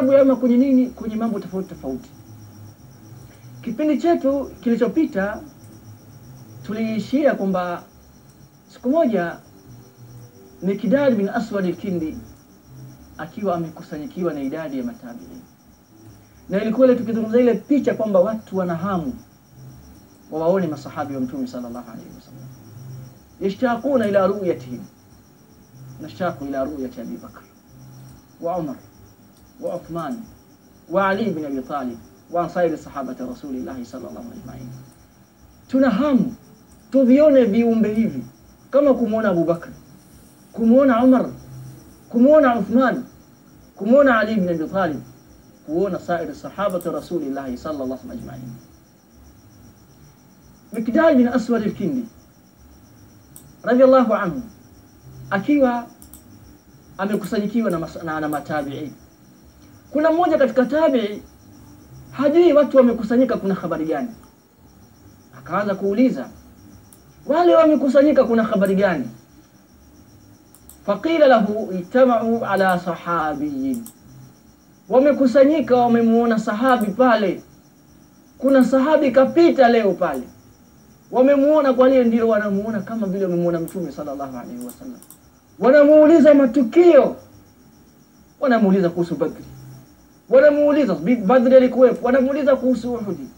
ama kwenye nini, kwenye mambo tofauti tofauti. Kipindi chetu kilichopita tuliishia kwamba siku moja Mikdad bin Aswad al-Kindi akiwa amekusanyikiwa na idadi ya matabiin, na ilikuwa ile tukizungumza ile picha kwamba watu wana hamu wawaone masahabi wa Mtume sallallahu alaihi wasallam, yashtaquna ila ru'yatihim, nashtaqu ila ru'yati Abi Bakr wa Umar wa Uthman wa Ali bin Abi Talib wa sairi sahabati rasulillahi sallallahu alaihi wasallam. Tuna hamu tuvione viumbe hivi kama kumwona Abu Bakr, kumwona Umar, kumwona Uthman, kumwona Ali bin Abi Talib, kuona sairi sahabati rasulillahi sallallahu alaihi wasallam ajma'in. Mikdad bin Aswad al-Kindi radiyallahu anhu akiwa amekusanyikiwa na, na, na matabi'i. Kuna mmoja katika tabi'i hajui watu wamekusanyika kuna habari gani, akaanza kuuliza wale wamekusanyika kuna habari gani? Faqila lahu ijtamau ala sahabiyin, wamekusanyika wamemuona sahabi pale, kuna sahabi kapita leo pale, wamemuona kwa lile ndio wanamuona kama vile wamemuona Mtume sallallahu alaihi wasallam. Wanamuuliza matukio, wanamuuliza kuhusu Badri, wanamuuliza Badri alikuwepo, wanamuuliza kuhusu Uhudi,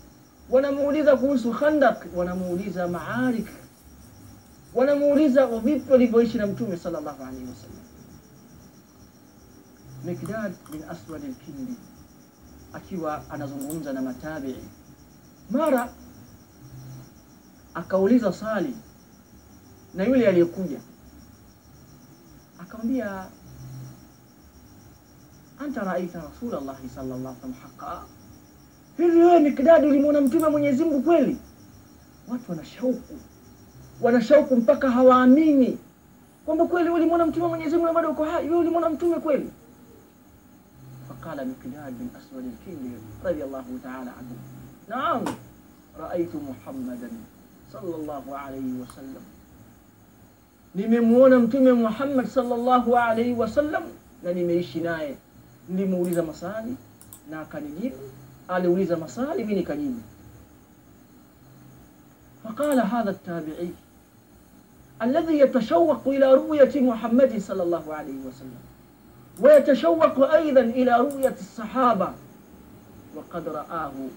wanamuuliza kuhusu Khandak, wanamuuliza maarik, wanamuuliza vipi walivyoishi na Mtume sallallahu alaihi wasallam. Mikdad bin Aswad al-Kindi. Akiwa anazungumza na matabii, mara akauliza swali na yule aliyekuja. Akamwambia, anta raaita rasulallahi sallallahu alaihi wasallam haqa, hivi wewe Mikdadi ulimwona mtume Mwenyezi Mungu kweli? Watu wana shauku, wana shauku mpaka hawaamini kwamba kweli ulimwona mtume Mwenyezi Mungu bado uko hai, wewe ulimwona mtume kweli? Faqala Miqdad bin Aswad al-Kindi radiyallahu ta'ala anhu, naam raaitu Muhammadan sallallahu alayhi wasallam, nimemwona mtume Muhammad sallallahu alayhi wasallam na nimeishi naye. Nilimuuliza maswali na akanijibu, aliuliza maswali mimi nikajibu. Faqala hadha at-tabi'i alladhi yatashawwaqu ila ru'yati Muhammadin sallallahu alayhi wasallam wa yatashawwaqu aidan ila ru'yati as-sahaba wa qad ra'ahu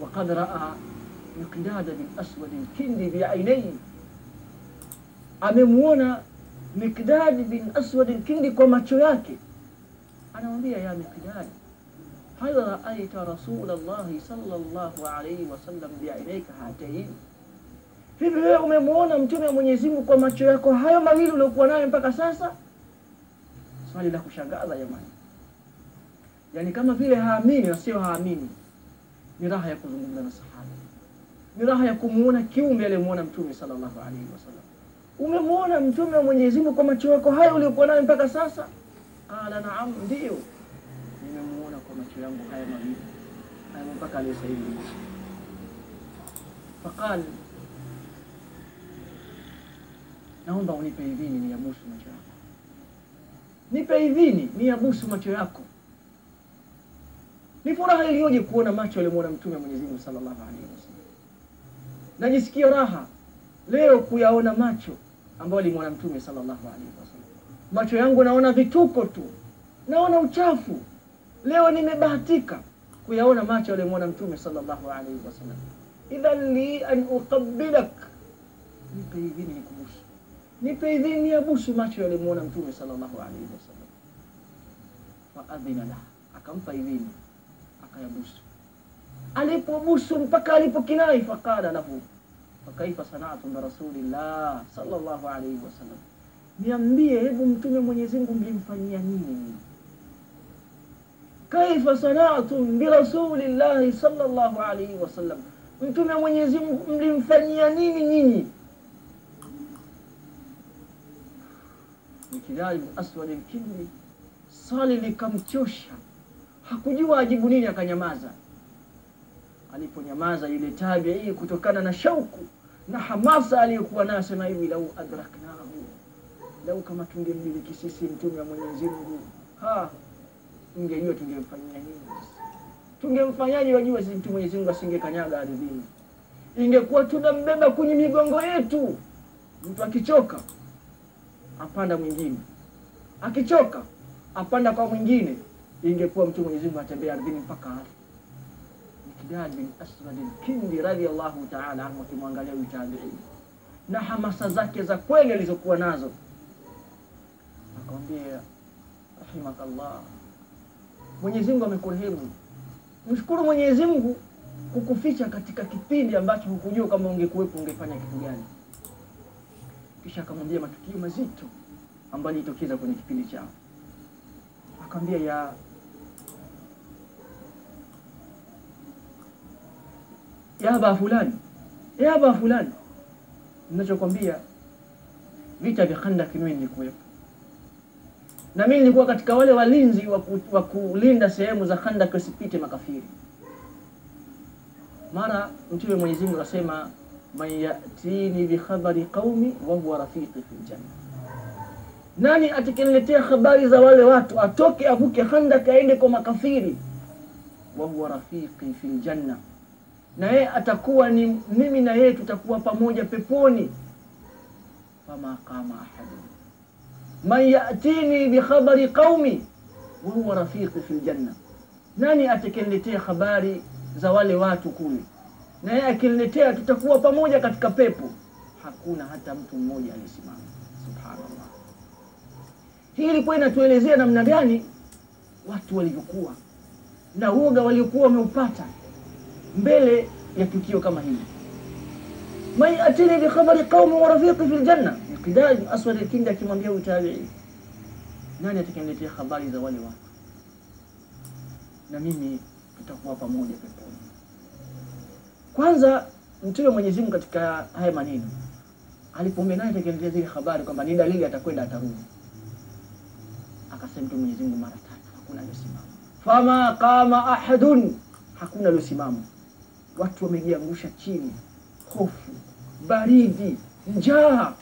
wa qad ra'a Mikdad bin Aswad al-Kindi bi'ainayhi, amemwona Mikdad bin Aswad al-Kindi kwa macho yake. Anamwambia, ya Miqdad, hal raaita rasulallahi sallallahu alayhi wasallam bi'ainayka hatayn, hivi wewe umemwona mtume wa Mwenyezi Mungu kwa macho yako hayo mawili uliokuwa nayo mpaka sasa? Swali la kushangaza jamani, yaani kama vile haamini na sio haamini. Ni raha ya kuzungumza na sahaba ni raha ya kumuona kiumbe aliyemwona mtume sallallahu alaihi wasallam. Umemwona mtume wa Mwenyezi Mungu kwa macho yako hayo uliokuwa nayo mpaka sasa? Qala naam, ndiyo nimemuona kwa macho yangu haya mawili haya mpaka aliyosema hivi. Faqal, naomba unipe idhini niyabusu macho yako, nipe idhini niyabusu macho yako. Ni furaha iliyoje kuona macho aliyemwona mtume wa Mwenyezi Mungu sallallahu alaihi wasallam najisikia raha leo kuyaona macho ambayo alimuona mtume sallallahu alaihi wasallam. Macho yangu naona vituko tu, naona uchafu. Leo nimebahatika kuyaona macho alimwona mtume sallallahu alaihi wasallam. Idhan li an uqabbilak, nipe idhini nikubusu, nipe idhini niabusu macho alimwona mtume sallallahu alaihi wasallam. Faadhina lah, akampa idhini. Akayabusu. Alipobusu mpaka alipokinai, faqala lahu. Fakaifa sanatum birasulillah sallallahu alaihi wasallam, niambie, hebu mtume Mwenyezi Mungu mlimfanyia nini? Kaifa sanatum birasulillahi sallallahu alayhi wasallam, mtume Mwenyezi Mungu mlimfanyia nini nyinyi? Mikdad Aswad al-Kindi swali likamchosha, hakujua ajibu nini, akanyamaza. Aliponyamaza yule tabii, kutokana na shauku na hamasa aliyokuwa nayo, sema hivi, lau adraknahu, lau kama tungemiliki sisi mtume wa Mwenyezi Mungu, ha Ungejua tungemfanyia nini? Tungemfanyaje? Wajua, si mtume Mwenyezi Mungu asingekanyaga ardhini, ingekuwa tunambeba kwenye migongo yetu. Mtu akichoka apanda mwingine, akichoka apanda kwa mwingine. Ingekuwa mtume Mwenyezi Mungu atembea ardhini mpaka hapo Mikdad bin Aswad al-Kindi radhiyallahu ta'ala anhu, akimwangalia tabiini na hamasa zake za kweli alizokuwa nazo, akamwambia rahimakallah, Mwenyezi Mungu amekurehemu. Mshukuru Mwenyezi Mungu kukuficha katika kipindi ambacho hukujua kama ungekuwepo ungefanya kitu gani. Kisha akamwambia matukio mazito ambayo yalitokeza kwenye kipindi chao, akamwambia ya ya fulani, ya aba fulani, ninachokwambia vita vya Khandaki mimi nilikuwepo, na mimi nilikuwa katika wale walinzi wa kulinda sehemu za Khandaki wasipite makafiri. Mara Mtume Mwenyezi Mungu akasema, man yatini bi khabari qaumi wa huwa rafiqi fil janna, nani atakaniletea habari za wale watu, atoke avuke Khandaki aende kwa makafiri, wa huwa rafiqi fil janna na yeye atakuwa ni mimi na yeye tutakuwa pamoja peponi. fama qama ahadun man yatini bikhabari qaumi wa huwa rafiqi fil janna, nani atakaniletea habari za wale watu kule, na yeye akiniletea tutakuwa pamoja katika pepo. Hakuna hata mtu mmoja aliyesimama. Subhanallah, hii ilikuwa inatuelezea namna gani watu walivyokuwa na uoga waliokuwa wameupata mbele ya tukio kama hili. Man yatini bi khabari qaumi wa rafiqi fil janna. Miqdad Aswad al-Kindi akimwambia huyu tabi'i, nani atakaniletea habari za wale watu na mimi tutakuwa pamoja peponi. Kwanza Mtume Mwenyezi Mungu katika haya maneno alipomwambia nani atakaniletea zile habari kwamba ni dalili atakwenda atarudi, akasema Mtume Mwenyezi Mungu mara tatu, hakuna aliyosimama. Fama qama ahadun, hakuna aliyosimama watu wamejiangusha chini, hofu, baridi, njaa.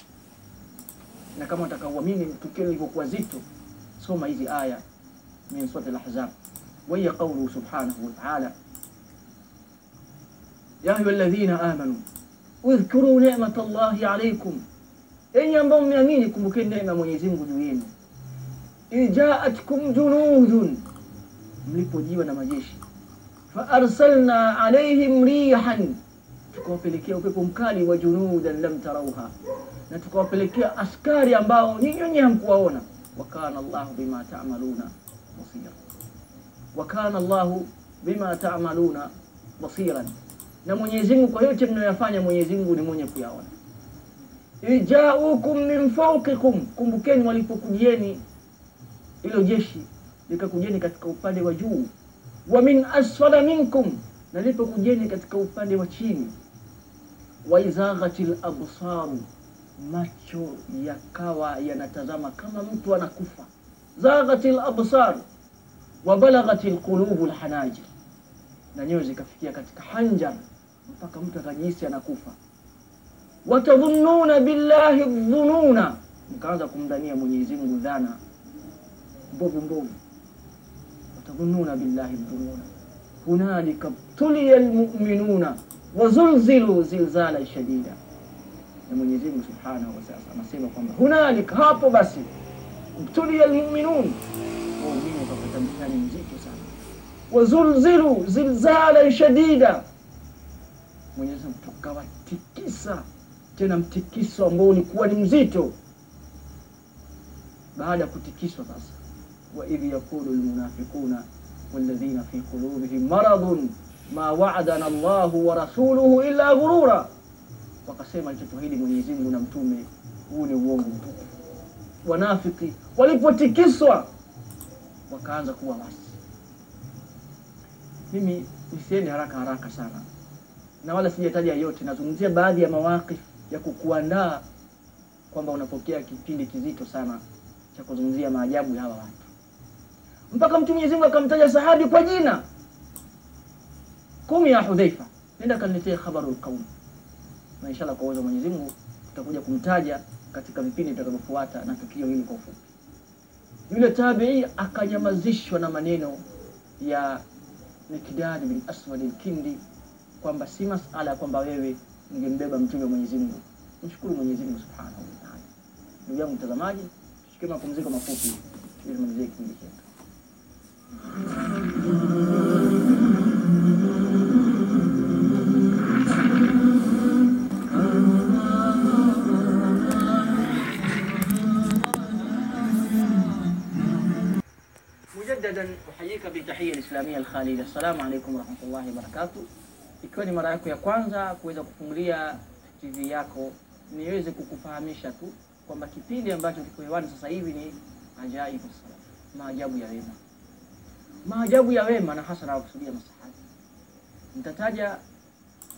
Na kama utakauamini tukio lilivyokuwa zito, soma hizi aya min surati al-Ahzab, wa hiya qawluhu subhanahu wa ta'ala, ya ayuha alladhina amanu udhkuru ni'mata Allahi alaykum, enyi ambao mmeamini, kumbukeni neema Mwenyezi Mungu juu yenu. Ijaatkum junudun, mlipojiwa na majeshi fa arsalna alaihim rihan, tukawapelekea upepo mkali wa junudan lam tarauha, na tukawapelekea askari ambao nyinyi wenyewe hamkuwaona. Wa kana Allahu bima ta'maluna basira, wakana Allahu bima ta'maluna basiran, na Mwenyezi Mungu kwa yote mnayoyafanya Mwenyezi Mungu ni mwenye kuyaona. Ijaukum min fawqikum, kumbukeni walipokujieni ilo jeshi likakujeni katika upande wa juu wa min asfala minkum, na lipokujeni katika upande wa chini. Wa izaghatil absaru, macho yakawa yanatazama kama mtu anakufa. Zaghatil absar wa balaghatil qulubu alhanajir, na nyoyo zikafikia katika hanjar mpaka mtu akajihisi anakufa. Watadhunnuna billahi dhununa, mkaanza kumdhania Mwenyezi Mungu dhana. Mbovu mbovu. Watadhununa billahi dhununa. Hunalika btuliya almu'minuna wazulzilu zilzala shadida. Na Mwenyezi Mungu subhanahu wa ta'ala anasema kwamba hunalika, hapo basi, btuliya lmuminun, waumini wakapata mtihani mzito sana. Wazulzilu zilzala shadida, Mwenyezi Mungu tukawatikisa tena mtikiso ambao ulikuwa ni mzito. Baada ya kutikiswa sasa waidh yaqulu lmunafiquna walladhina fi qulubihim maradun ma wa'adana Allahu wa rasuluhu illa ghurura, wakasema alichotuahidi Mwenyezi Mungu na mtume huu ni uongo mtupu. Wanafiki walipotikiswa wakaanza kuwa wasi. Mimi nisiende haraka haraka sana, na wala sijataja yote, nazungumzia baadhi ya mawakifu ya kukuandaa kwamba unapokea kipindi kizito sana cha kuzungumzia maajabu ya hawa watu mpaka mtu Mwenyezi Mungu akamtaja sahabi kwa jina, kumi ya Hudhaifa, nenda kaniletea khabarul qaum, na inshallah kwa uwezo wa Mwenyezi Mungu tutakuja kumtaja katika vipindi vitakavyofuata na tukio hili kwa ufupi. Yule tabii akanyamazishwa na maneno ya Mikdad bin Aswad al-Kindi kwamba si masala kwamba wewe ungembeba mtume wa Mwenyezi Mungu. Mshukuru Mwenyezi Mungu Subhanahu wa Ta'ala. Ndugu yangu mtazamaji, tushike mapumziko mafupi ili tumalizie kipindi chetu. Uhayika bitahiyya alislamia alkhalida. Assalamu alaykum warahmatullahi wabarakatuh. Ikiwa ni mara yako ya kwanza kuweza kufungulia TV yako, niweze kukufahamisha tu kwamba kipindi ambacho kiko hewani sasa hivi ni Ajaibu Salaf, maajabu ya wema, maajabu ya wema, na hasa nawakusudia masahaba. Nitataja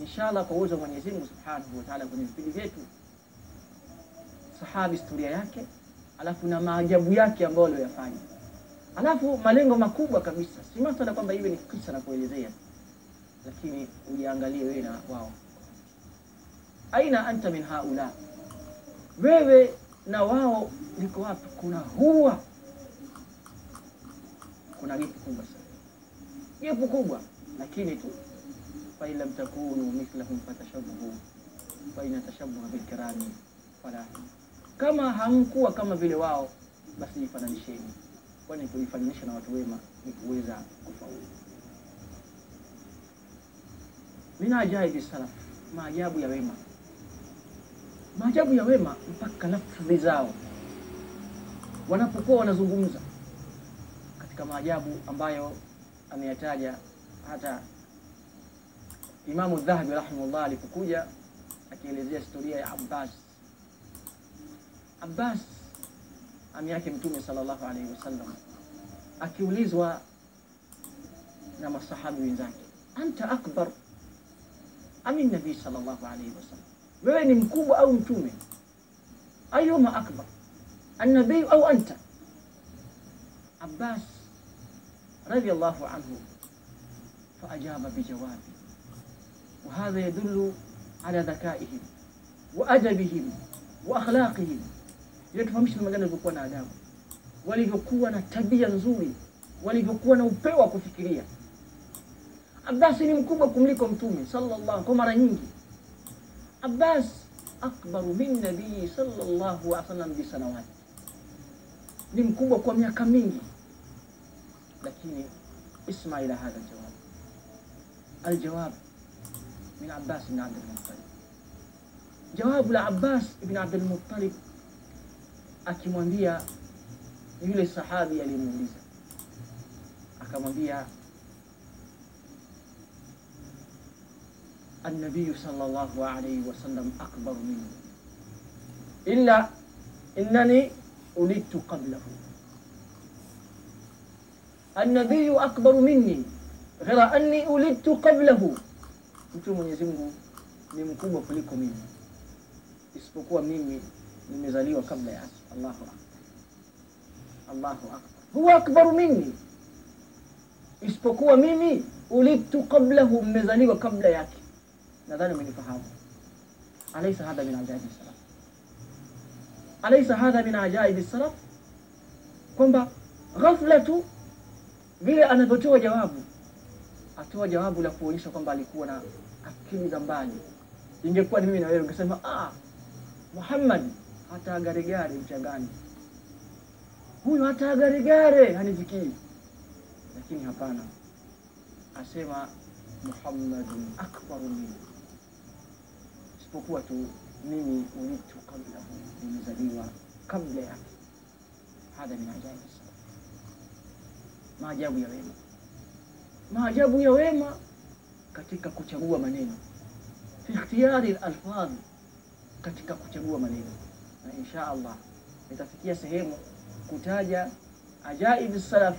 inshallah kwa uwezo wa Mwenyezi Mungu Subhanahu wa Ta'ala kwenye vipindi vyetu sahabi, historia yake, alafu na maajabu yake ambayo aliyoyafanya Alafu malengo makubwa kabisa, si masala kwamba iwe ni kisa na kuelezea, lakini ujiangalie wewe na wao, aina anta min haula, wewe na wao liko wapi? Kuna huwa. Kuna gepu kubwa sana, gepu kubwa, lakini tu. Fain lam takunu mithlahum fatashabahu faina tashabuha bilkirami fala, kama hamkuwa kama vile wao, basi jifananisheni kwani kujifananisha na watu wema ni kuweza kufaulu. Min ajaibi salaf, maajabu ya wema, maajabu ya wema mpaka lafdhi zao wanapokuwa wanazungumza, katika maajabu ambayo ameyataja hata Imamu Dhahabi rahimahullah alipokuja akielezea historia ya Abbas. Abbas ami yake Mtume sallallahu alaihi wasallam akiulizwa na masahabi wenzake, anta akbar ami nabii sallallahu alaihi wasallam, wewe ni mkubwa au mtume? Ayuma akbar, annabii au anta? Abbas radiyallahu anhu faajaba bijawabi wa hadha yadullu ala dhakaihim wa adabihim wa akhlaqihim Tufahamisha namna gani walivyokuwa na adabu, walivyokuwa na tabia nzuri, walivyokuwa na upeo wa kufikiria. Abbas ni mkubwa kumliko mtume sallallahu kwa mara nyingi. Abbas akbaru min nabii sallallahu alaihi wasallam bi sanawati, ni mkubwa kwa miaka mingi, lakini isma ila hadha aljawab. Aljawab min Abbas ibn Abd al-Muttalib, jawabu la Abbas ibn Abd al-Muttalib akimwambia yule sahabi aliyemuuliza, akamwambia annabiyu sallallahu alayhi wasallam akbaru minni illa innani ulidtu qablahu. Annabiyu akbaru minni ghaira anni ulidtu qablahu, mtu Mwenyezi Mungu ni mkubwa kuliko mimi, isipokuwa mimi nimezaliwa kabla yake. Allahu akbar, Allahu akbar. Huwa akbaru minni, isipokuwa mimi ulidtu qablahu, mmezaliwa kabla yake. Nadhani umenifahamu. Alaysa hadha min ajaibi salaf, alaysa hadha min ajaibi salaf, kwamba ghafla tu vile anavyotoa jawabu, atoa jawabu la kuonyesha kwamba alikuwa na akili za mbali. Ingekuwa ni mimi na wewe ungesema ah, Muhammad hata garegare mchangani, huyu hata garegare hanifikii. Lakini hapana, asema Muhammadun akbaru minni, isipokuwa tu mimi ulitu qablahu, nimezaliwa kabla yake. Hadha min salaf, maajabu ya wema, maajabu ya wema katika kuchagua maneno, fi ikhtiyari alfadhi katika kuchagua maneno na insha Allah nitafikia sehemu kutaja ajaibu salaf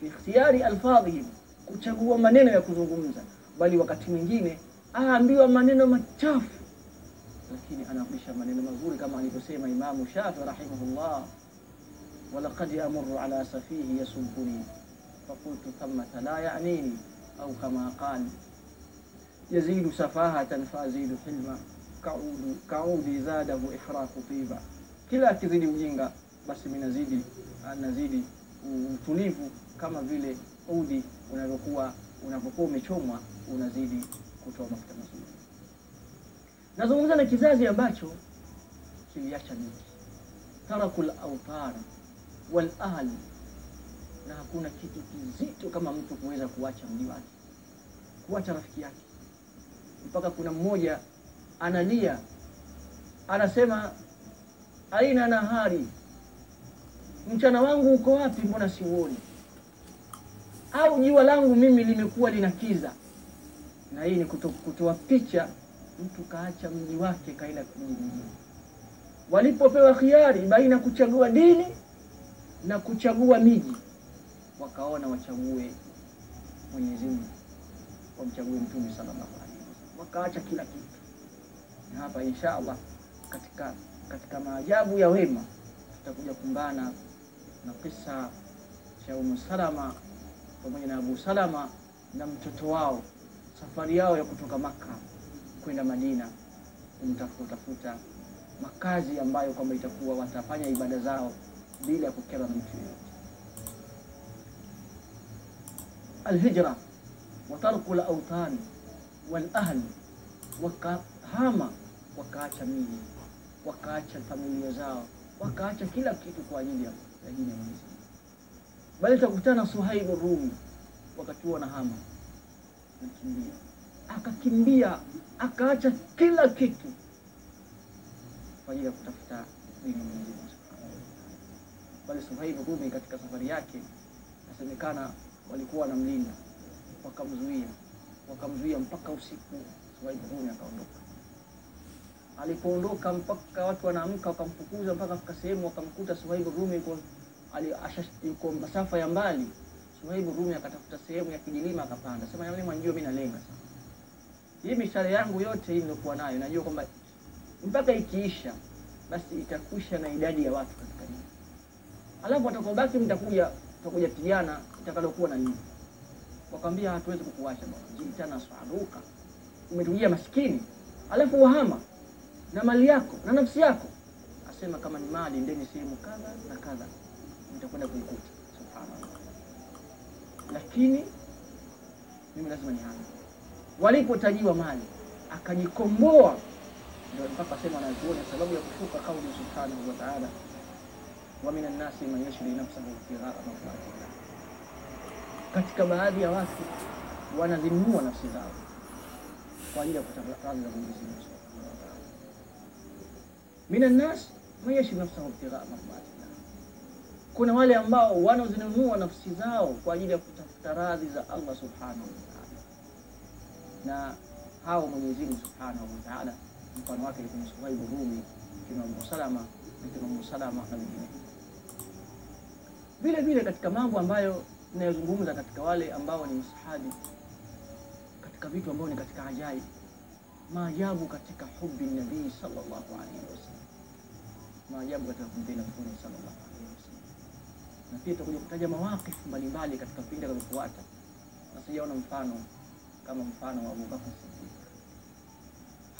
fi ikhtiyari alfadhihim, kuchagua maneno ya kuzungumza, bali wakati mwingine aambiwa maneno machafu, lakini anarudisha maneno mazuri kama alivyosema Imamu Shafi rahimahullah, walaqad amuru ala safihi yasubuni fakultu thamata la yanini au kama qala yazidu safahatan faazidu hilma kaudu kaudi zadahu ihraku tiba, kila akizidi ujinga basi minazidi anazidi utulivu, kama vile udi unavyokuwa unapokuwa umechomwa unazidi kutoa mafuta mazuri. Nazungumza na kizazi ambacho kiliacha miji, tarakul autar wal ahl, na hakuna kitu kizito kama mtu kuweza kuacha mji wake, kuacha rafiki yake. Mpaka kuna mmoja analia, anasema aina nahari, mchana wangu uko wapi? Mbona siuoni? Au jua langu mimi limekuwa lina kiza. Na hii ni kuto, kutoa picha mtu kaacha mji wake kaenda mji mwingine. Walipopewa khiari baina kuchagua dini na kuchagua miji, wakaona wachague Mwenyezi Mungu, wamchague Mtume sallallahu alaihi wasallam, wakaacha kila kitu. Na hapa insha Allah katika katika maajabu ya wema tutakuja kumbana na kisa cha Umu Salama pamoja na Abu Salama na mtoto wao, safari yao ya kutoka Maka kwenda Madina kumtafuta makazi ambayo kwamba itakuwa watafanya ibada zao bila ya kukera na mtu yoyote. Alhijra wa tarku ahli, wakahama wakaacha miji, wakaacha familia zao, wakaacha kila kitu kwa ajili ya dini ya Mwenyezi Mungu. Bali takutana Suhaib Rumi wakati huo na hama nakimbia, akakimbia akaacha kila kitu kwa ajili ya kutafuta dini ya Mwenyezi Mungu. Bali Suhaib Rumi katika safari yake nasemekana walikuwa wanamlinda, wakamzuia wakamzuia mpaka usiku. Suhaib Rumi akaondoka. Alipoondoka mpaka watu wanaamka, wakamfukuza mpaka fika sehemu wakamkuta Suhaib Rumi yuko yuko masafa ya mbali. Suhaib Rumi akatafuta sehemu ya kijilima akapanda, sema yale mwanjio, mimi nalenga sasa hii mishale yangu yote hii nilikuwa nayo, najua kwamba mpaka ikiisha basi itakwisha na idadi ya watu katika nini, alafu atakobaki mtakuja tutakuja pigana itakalokuwa na nini. Wakamwambia hatuwezi kukuacha bwana, jitana swaduka, umetujia maskini, alafu wahama na mali yako na nafsi yako. Asema kama ni mali, ndeni sehemu kadha na kadha, mtakwenda kuikuta. Subhanallah, lakini mimi lazima nihame walipotajiwa mali akajikomboa, ndio mpaka sema anazuoni sababu ya kushuka kauli subhanahu wa ta'ala, wa minan nasi man yashri nafsahu ibtighaa mardhatillah. Katika baadhi ya watu wanazinunua nafsi zao kwa ajili ya kutafuta radhi za Mwenyezi Mungu. Minan nasi man yashri nafsahu ibtighaa mardhatillah, kuna wale ambao wanazinunua nafsi zao kwa ajili ya kutafuta radhi za Allah subhanahu wa ta'ala. Na hao Mwenyezi Mungu Subhanahu wa Ta'ala, mfano wake ni kwenye Suhaib Rumi, kina Umu Salama na. Vile vile katika mambo ambayo inayozungumza katika wale ambao ni masahabi, katika vitu ambao ni katika ajai maajabu katika hubi nabii sallallahu alaihi wasallam, maajabu katika kumpenda Mtume sallallahu alaihi wasallam, na pia tutakuja kutaja mawakifu mbalimbali katika pindi vinavyofuata, na sijaona mfano kama mfano wa Abubakar Siddiq.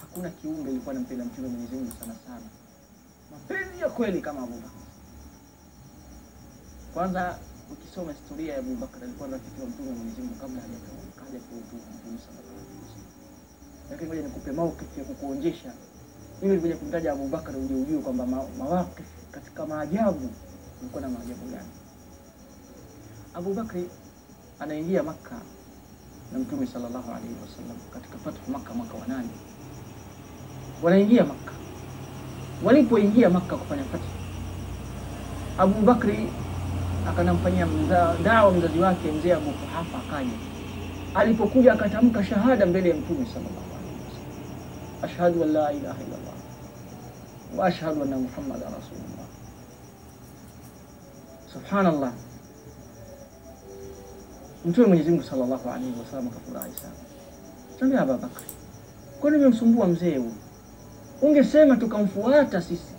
Hakuna kiumbe ilikuwa anampenda mtume Mwenyezi Mungu sana sana, mapenzi ya kweli kama Abubakar. Kwanza ukisoma historia ya Abubakar, alikuwa rafiki wa mtume Mwenyezi Mungu kabla hajaja kuutu mtume sallallahu alaihi wasallam. Lakini ngoja nikupe maukifu ya kukuonjesha ili nilikuja kumtaja Abubakar uje ujue kwamba mawaki katika maajabu ulikuwa na maajabu gani. Abubakar anaingia Makka na Mtume sallallahu alaihi wasallam katika fathu Makka mwaka wa nane, wanaingia Makka. Walipoingia Makka kufanya fathu, Abubakri akanamfanyia dawa mzazi wake mzee Abu Kuhafa, akaja. Alipokuja akatamka shahada mbele ya Mtume sallallahu ashhadu an la ilaha illa Allah wa ashhadu anna Muhammadan rasulullah. Subhanallah. Mtume Mwenyezi Mungu sallallahu alaihi wasallam akafurahi sana. Tambia Abubakari, kwani umemsumbua mzee huyu? Ungesema tukamfuata sisi.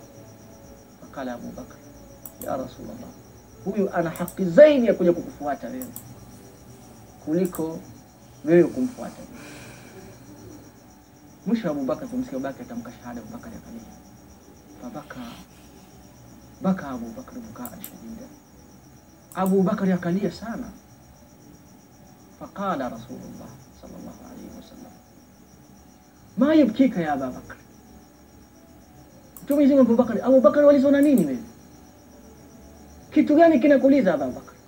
Fakala Abu Bakr, ya Rasulullah, huyu ana haki zaidi ya kuja kukufuata wewe kuliko wewe kumfuata. Mwisho Abu Bakr kumsikia Bakr atamka shahada, Abu Bakr akalia. Fabaka baka Abu Bakr bukaa shadida, Abu Bakari akalia sana. Faqala Rasulullah sallallahu alayhi wasallam ma yabkika ya Aba Bakr, Mtume Mwenyezi Mungu Abu Bakari, Abu Bakari walizona nini wewe? Kitu gani kinakuuliza Abu Bakari?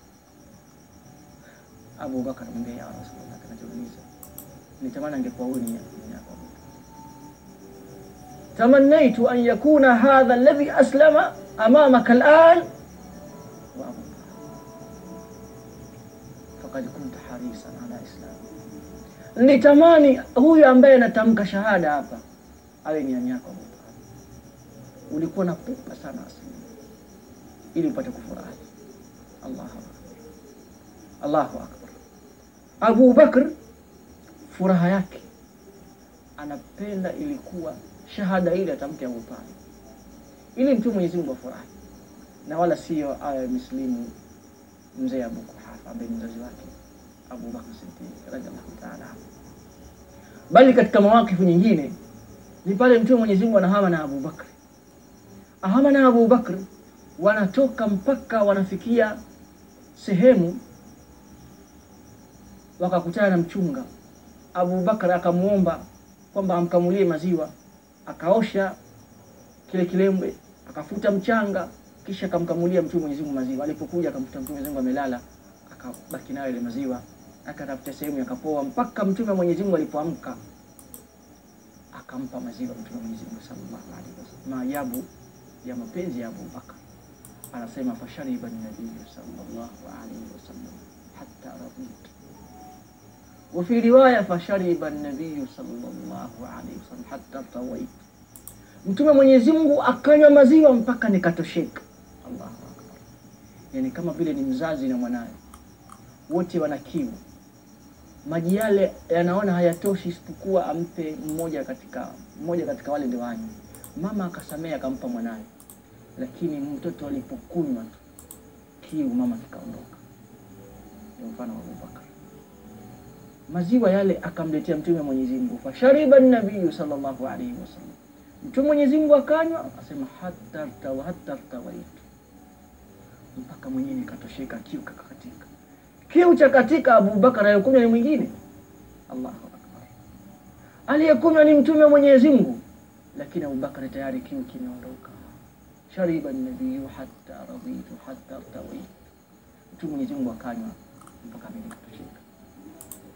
Abu Bakari mwambia ya Rasulullah, kinachouliza nitamani angekuwa huyu تمنيت أن يكون هذا الذي أسلم أمامك الآن. فقد كنت حريصا على إسلامه لتماني هو يمبين تمك شهادة أبا. أليني أن يكون ولكونا بطبا سنة أسلم إلي بطبا كفر الله أكبر. الله أكبر. أبو بكر فرهاك أنا بطبا إلي كوة shahada ile atamke Abu Talib ili mtu Mwenyezi Mungu afurahi, na wala sio awe mislimu mzee Abu Kuhafa ambaye ni mzazi wake Abu Bakr Siddiq radhiallahu ta'ala, bali katika mawakifu nyingine ni pale mtume Mwenyezi Mungu anahama na Abu Bakr, ahama na Abu Bakr, wanatoka mpaka wanafikia sehemu wakakutana na mchunga. Abu Bakr akamwomba kwamba amkamulie maziwa, akaosha kile kilembe, akafuta mchanga, kisha akamkamulia mtume Mwenyezi Mungu maziwa. Alipokuja akamkuta mtume Mwenyezi Mungu amelala, akabaki nayo ile maziwa, akatafuta sehemu yakapoa, mpaka mtume Mwenyezi Mungu alipoamka akampa maziwa mtume Mwenyezi Mungu sallallahu alaihi wasallam. Maajabu ya mapenzi ya Abu Bakr, anasema fashariba nabii sallallahu alaihi wasallam hatta radit wa fi riwaya fashariba nabiyu sallallahu alaihi wasallam hatta tawait, mtume Mwenyezi Mungu akanywa maziwa mpaka nikatosheka. Allahu akbar, yani kama vile ni mzazi na mwanaye wote wana kiu maji yale yanaona hayatoshi isipokuwa ampe mmoja katika mmoja katika wale ndio wanywe. Mama akasamea akampa mwanaye, lakini mtoto alipokunywa kiu mama kikaondoka. Ndio mfano wa Abubakar, maziwa yale akamletea mtume Mwenyezi Mungu, fashariba nabiyu sallallahu alaihi wasallam, mtume Mwenyezi Mungu akanywa, asema hatta tawa hatta tawaitu, mpaka mwenyewe nikatosheka, kiu kakakatika kiu cha katika Abubakar aliyekunywa ni mwingine. Allahu akbar, aliyekunywa ni mtume Mwenyezi Mungu, lakini Abubakar tayari kiu kimeondoka. Shariba nabiyu hatta raditu hatta tawaitu, mtume Mwenyezi Mungu akanywa mpaka mimi.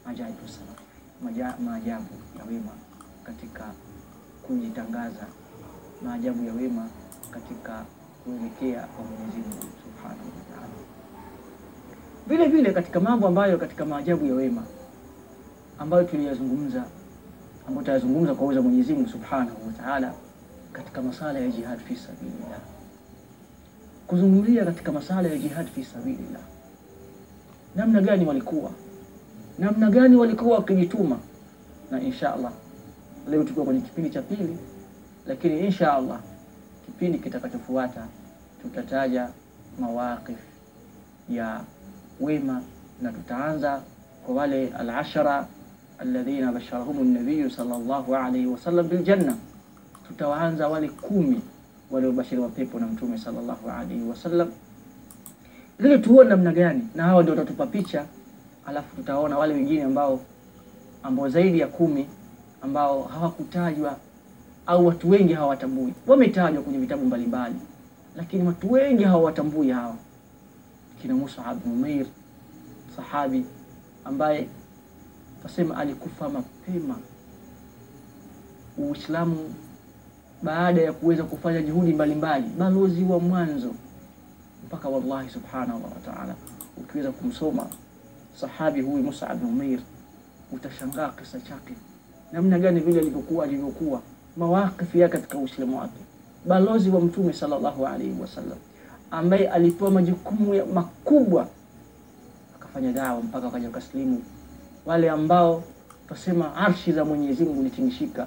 Ajabu sana, maajabu ya wema katika kujitangaza, maajabu ya wema katika kuelekea kwa Mwenyezi Mungu subhanahu wa ta'ala. Vile vile katika mambo ambayo katika maajabu ya wema ambayo tuliyazungumza ambayo tutayazungumza kwa uwezo Mwenyezi Mungu Subhanahu wa Ta'ala, katika masala ya jihad fi sabilillah, kuzungumzia katika masala ya jihad fi sabilillah, namna gani walikuwa namna gani walikuwa wakijituma, na insha Allah leo tukiwa kwenye kipindi cha pili, lakini insha Allah kipindi kitakachofuata tutataja mawaqif ya wema na tutaanza kwa wale alashara alladhina basharahumu nabiyu sallallahu alayhi wasallam biljanna. Tutawaanza wale kumi waliobashiriwa pepo na mtume sallallahu alayhi wasallam, ili tuone namna gani, na hawa ndio watatupa picha, alafu tutaona wale wengine ambao ambao zaidi ya kumi ambao hawakutajwa au watu wengi hawatambui. Wametajwa kwenye vitabu mbalimbali, lakini watu wengi hawatambui hawa kina Mus'ab bin Umair sahabi ambaye tasema alikufa mapema Uislamu baada ya kuweza kufanya juhudi mbalimbali, balozi wa mwanzo mpaka, wallahi subhanahu wa ta'ala, ukiweza kumsoma sahabi huyu Mus'ab bin Umair utashangaa kisa chake. Namna gani vile alivyokuwa alivyokuwa. Mawakifu yake katika Uislamu wake, balozi wa mtume sallallahu alaihi wasallam ambaye alipewa majukumu makubwa akafanya dawa mpaka wakaja wakasilimu wale ambao tutasema arshi za Mwenyezi Mungu litingishika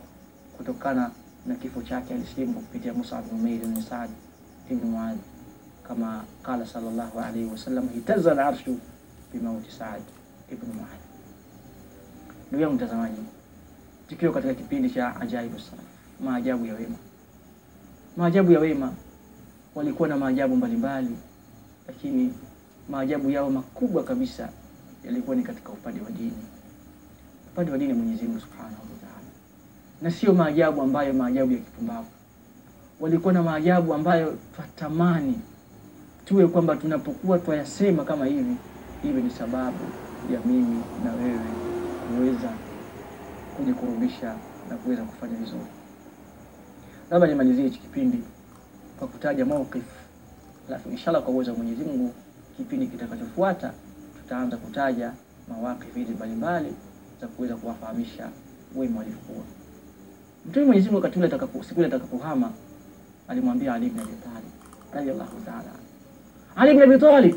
kutokana na kifo chake. Alisilimu kupitia Mus'ab bin Umair bin Sa'd ibn Muadh, kama qala sallallahu alaihi wasallam, hitazza al-arshu bi mauti Sa'd ibn Muadh. Ndugu yangu mtazamaji, tukiwa katika kipindi cha ajaibu sana, maajabu ya wema, maajabu ya wema walikuwa na maajabu mbalimbali, lakini maajabu yao makubwa kabisa yalikuwa ni katika upande wa dini, upande wa dini ya Mwenyezi Mungu Subhanahu wa Ta'ala, na sio maajabu ambayo maajabu ya kipumbavu. Walikuwa na maajabu ambayo twatamani tuwe kwamba tunapokuwa twayasema kama hivi, iwe ni sababu ya mimi na wewe kuweza kujikurubisha na kuweza kufanya vizuri. Labda nimalizie hichi kipindi kwa kutaja mawqif, alafu inshallah kwa uwezo wa Mwenyezi Mungu kipindi kitakachofuata tutaanza kutaja mawaqifi hizi mbalimbali za kuweza kuwafahamisha wema walivyokuwa. Mtume Mwenyezi Mungu wakati ule atakapo siku ile atakapohama alimwambia Ali ibn Abi Talib radiyallahu ta'ala, Ali ibn Abi Talib,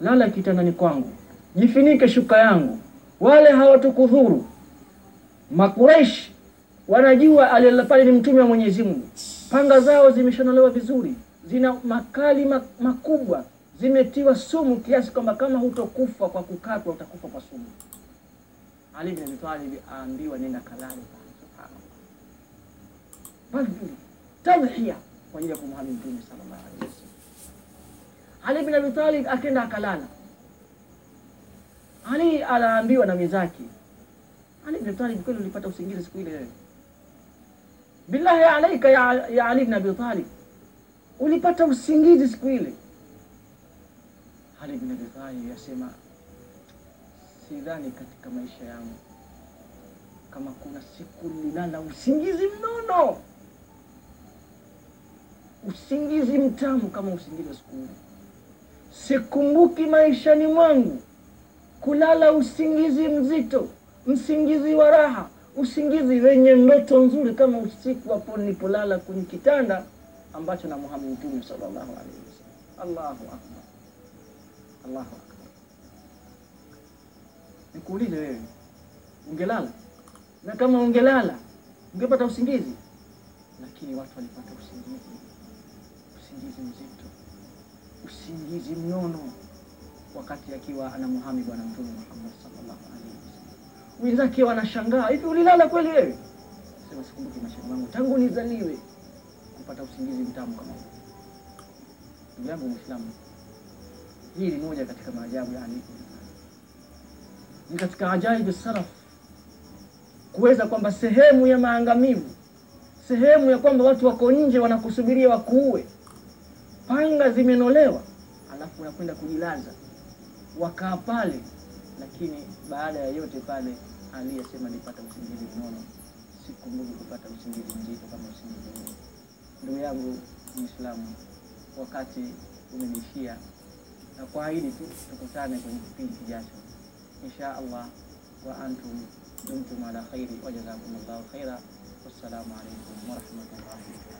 lala kitandani kwangu, jifinike shuka yangu, wale hawatukudhuru. Makureish wanajua aliyelala ni mtume wa Mwenyezi Mungu, panga zao zimeshanolewa vizuri, zina makali makubwa. Zimetiwa sumu kiasi kwamba kama hutokufa kwa kukatwa utakufa kwa sumu. Ali bin Abi Talib aambiwa nenda kalale. Subhanallah, tadhhiya kwa ajili ya kumhami mtume sallallahu alaihi. Ali bin Abi Talib akenda akalala. Ali anaambiwa na mizaki, Ali bin Abi Talib, kweli ulipata usingizi siku ile wewe? Billahi alaika ya, ya Ali bin Abi Talib, ulipata usingizi siku ile? Ali bin Abi Talib yasema, sidhani katika maisha yangu kama kuna siku nilala usingizi mnono, usingizi mtamu kama usingizi wa siku ile. Sikumbuki maishani mwangu kulala usingizi mzito, msingizi wa raha, usingizi wenye ndoto nzuri kama usiku hapo nilipolala kwenye kitanda ambacho na Muhammad Mtume sallallahu alaihi wasallam. Allahu akbar. Allahu akbar. Nikuulize wewe, ungelala? Na kama ungelala ungepata usingizi? Lakini watu walipata usingizi, usingizi mzito, usingizi mnono, wakati akiwa anamuhami Bwana Mtume Muhammad sallallahu alaihi wasallam. Wenzake wanashangaa, hivi ulilala kweli wewe? Sema sikumbuki maishani mwangu tangu nizaliwe kupata usingizi mtamu kama huu. Ndugu yangu Muislamu, hii ni moja katika maajabu ya Ali, ni katika ajaibu salaf kuweza kwamba sehemu ya maangamivu, sehemu ya kwamba watu wako nje wanakusubiria wakuue, panga zimenolewa, alafu unakwenda kujilaza, wakaa pale. Lakini baada ya yote pale, aliyesema nipata usingizi mnono, sikumbuki kupata usingizi mzito kama usingizi huu. Ndugu yangu Muislamu, wakati umenishia, na kuahidi tu tukutane kwenye kipindi kijacho insha Allah. Wa antum dumtum ala khairi wa jazakumullahu khaira. Wassalamu alaikum warahmatullahi.